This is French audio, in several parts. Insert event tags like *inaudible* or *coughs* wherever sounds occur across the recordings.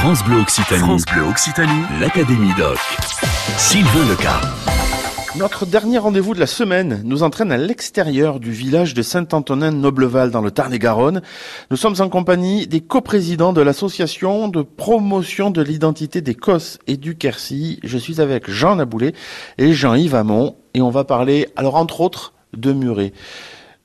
France Bleu Occitanie. France Bleu Occitanie. L'Académie Doc. Sylvain Leca. Notre dernier rendez-vous de la semaine nous entraîne à l'extérieur du village de Saint-Antonin-Nobleval dans le Tarn-et-Garonne. Nous sommes en compagnie des coprésidents de l'association de promotion de l'identité des Cosses et du Quercy. Je suis avec Jean Naboulet et Jean-Yves Hamon et on va parler, alors entre autres, de Muret.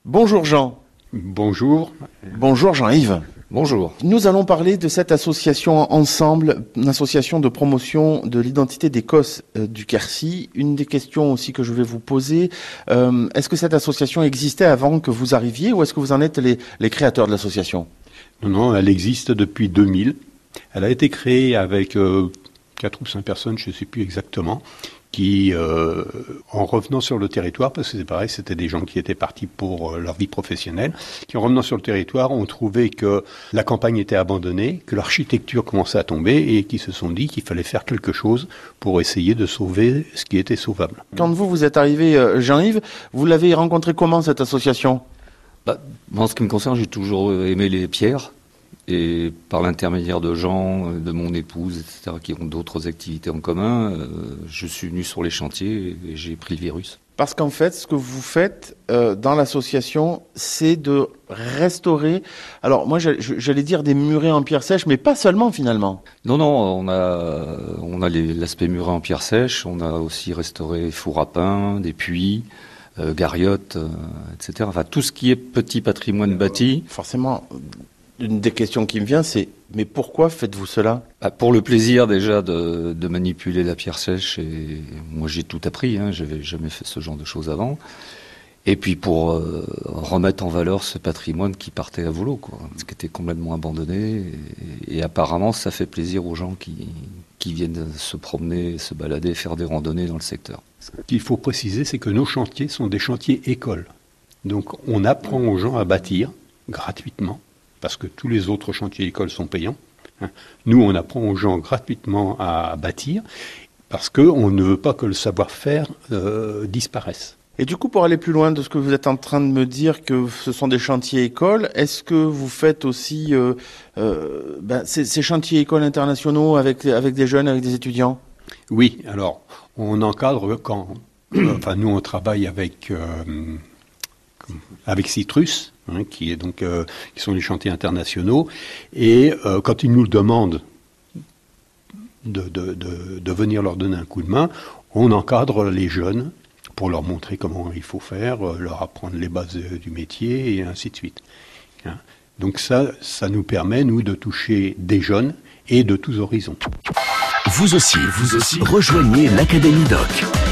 Bonjour Jean. Bonjour. Bonjour Jean-Yves. Bonjour. Nous allons parler de cette association ensemble, une association de promotion de l'identité d'Écosse euh, du Quercy. Une des questions aussi que je vais vous poser, euh, est-ce que cette association existait avant que vous arriviez ou est-ce que vous en êtes les, les créateurs de l'association? Non, non, elle existe depuis 2000. Elle a été créée avec euh, quatre ou cinq personnes, je ne sais plus exactement, qui, euh, en revenant sur le territoire, parce que c'est pareil, c'était des gens qui étaient partis pour euh, leur vie professionnelle, qui en revenant sur le territoire ont trouvé que la campagne était abandonnée, que l'architecture commençait à tomber et qui se sont dit qu'il fallait faire quelque chose pour essayer de sauver ce qui était sauvable. Quand vous, vous êtes arrivé, euh, Jean-Yves, vous l'avez rencontré comment cette association? Bah, En ce qui me concerne, j'ai toujours aimé les pierres. Et par l'intermédiaire de gens, de mon épouse, etc., qui ont d'autres activités en commun, euh, je suis venu sur les chantiers et j'ai pris le virus. Parce qu'en fait, ce que vous faites euh, dans l'association, c'est de restaurer. Alors moi, j'allais dire des murets en pierre sèche, mais pas seulement finalement. Non, non, on a, on a l'aspect muret en pierre sèche. On a aussi restauré four à pain, des puits. Euh, gariottes, euh, etc. Enfin, tout ce qui est petit patrimoine bâti. Forcément, une des questions qui me vient, c'est mais pourquoi faites-vous cela? Bah, Pour le plaisir déjà de, de, manipuler la pierre sèche. Et moi, j'ai tout appris. Hein, J'avais jamais fait ce genre de choses avant. Et puis pour euh, remettre en valeur ce patrimoine qui partait à volo, quoi, ce qui était complètement abandonné. Et, et, apparemment, ça fait plaisir aux gens qui, qui viennent se promener, se balader, faire des randonnées dans le secteur. Ce qu'il faut préciser, c'est que nos chantiers sont des chantiers écoles. Donc on apprend aux gens à bâtir gratuitement parce que tous les autres chantiers écoles sont payants. Nous, on apprend aux gens gratuitement à bâtir parce qu'on ne veut pas que le savoir-faire euh, disparaisse. Et du coup, pour aller plus loin de ce que vous êtes en train de me dire, que ce sont des chantiers écoles, est-ce que vous faites aussi euh, euh, ben, ces, ces, chantiers écoles internationaux avec, avec des jeunes, avec des étudiants? Oui, alors on encadre quand... *coughs* enfin, nous, on travaille avec, avec Citrus, Hein, euh, qui sont les chantiers internationaux. Et euh, quand ils nous demandent de, de, de, de, venir leur donner un coup de main, on encadre les jeunes pour leur montrer comment il faut faire, euh, leur apprendre les bases du métier et ainsi de suite. Hein. Donc ça, ça nous permet, nous, de toucher des jeunes et de tous horizons. Vous aussi, vous aussi, rejoignez l'Académie Doc.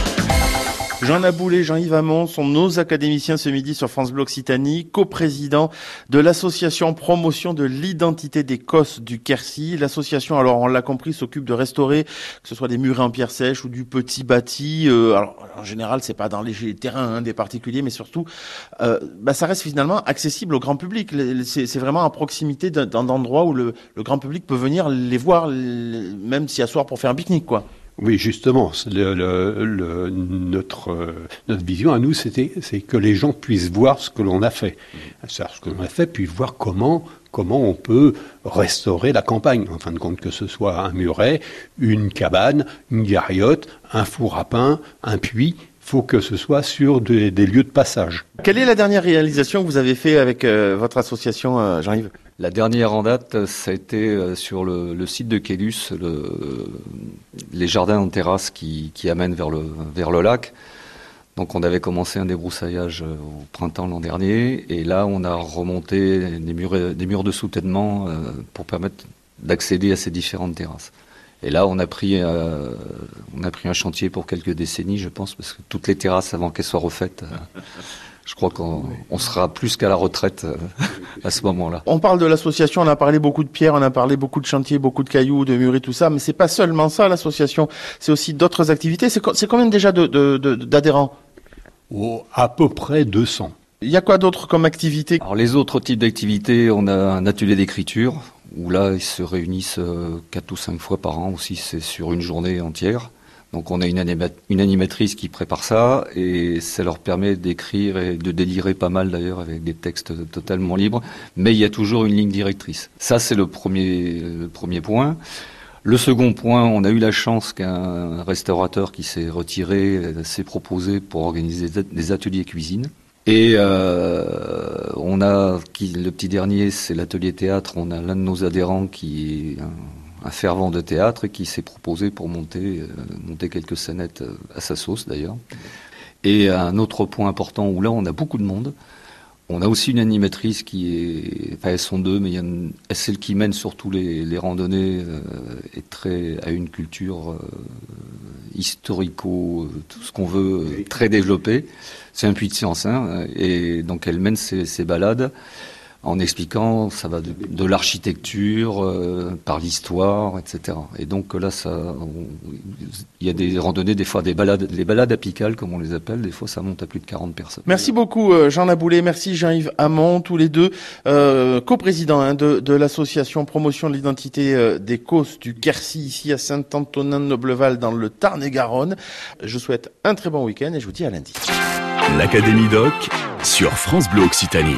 Jean Naboulet, Jean-Yves Hamon sont nos académiciens ce midi sur France Bleu Occitanie, coprésident de l'association Promotion de l'identité des Cosses du Quercy. L'association, alors on l'a compris, s'occupe de restaurer, que ce soit des murets en pierre sèche ou du petit bâti. Euh, alors en général, c'est pas dans les terrains hein, des particuliers, mais surtout, euh, bah, ça reste finalement accessible au grand public. C'est vraiment à proximité d'un endroit où le, le, grand public peut venir les voir, même s'y asseoir pour faire un pique-nique, quoi. Oui, justement, le, le, notre, notre vision à nous, c'était, c'est que les gens puissent voir ce que l'on a fait. Ce que l'on a fait, puis voir comment, comment on peut restaurer la campagne. En fin de compte, que ce soit un muret, une cabane, une gariotte, un four à pain, un puits, faut que ce soit sur des, lieux de passage. Quelle est la dernière réalisation que vous avez fait avec euh, votre association, euh, Jean-Yves? La dernière en date, ça a été euh, sur le, site de Kélus, le, les jardins en terrasse qui, amènent vers le, lac. Donc on avait commencé un débroussaillage au printemps l'an dernier, et là on a remonté des murs de soutènement pour permettre d'accéder à ces différentes terrasses. Et là, on a pris, euh, on a pris un chantier pour quelques décennies, je pense, parce que toutes les terrasses, avant qu'elles soient refaites, euh, *laughs* je crois qu'on on sera plus qu'à la retraite euh, à ce moment-là. On parle de l'association, on a parlé beaucoup de pierres, on a parlé beaucoup de chantiers, beaucoup de cailloux, de murs et tout ça, mais c'est pas seulement ça l'association, c'est aussi d'autres activités. C'est combien déjà d'adhérents de, de, oh, À peu près 200. Il y a quoi d'autre comme activité? Alors les autres types d'activités, on a un atelier d'écriture où là ils se réunissent quatre ou cinq fois par an aussi, c'est sur une journée entière. Donc on a une, animatrice qui prépare ça et ça leur permet d'écrire et de délirer pas mal d'ailleurs avec des textes totalement libres, mais il y a toujours une ligne directrice. Ça c'est le premier, le premier point. Le second point, on a eu la chance qu'un restaurateur qui s'est retiré euh, s'est proposé pour organiser des ateliers cuisine. Et euh, on a, qui, le petit dernier, c'est l'atelier théâtre. On a l'un de nos adhérents qui est un, fervent de théâtre et qui s'est proposé pour monter, euh, monter quelques scénettes euh, à sa sauce d'ailleurs. Et un autre point important où là on a beaucoup de monde, on a aussi une animatrice qui est, enfin elles sont deux, mais il y a une, celle qui mène surtout les, les randonnées euh, est très a une culture euh, historico, euh, tout ce qu'on veut, euh, très développée. C'est un puits de science, hein, et donc elle mène ses, ses balades en expliquant, ça va de, de l'architecture, euh, par l'histoire, etc. Et donc là, ça, il y a des randonnées, des fois des balades, les balades apicales, comme on les appelle, des fois ça monte à plus de 40 personnes. Merci beaucoup euh, Jean Laboulet, merci Jean-Yves Hamon, tous les deux euh, coprésidents hein, de, de l'association Promotion de l'identité euh, des Causses du Quercy, ici à Saint-Antonin-de-Nobleval, dans le Tarn-et-Garonne. Je souhaite un très bon week-end et je vous dis à lundi. L'Académie Doc sur France Bleu Occitanie.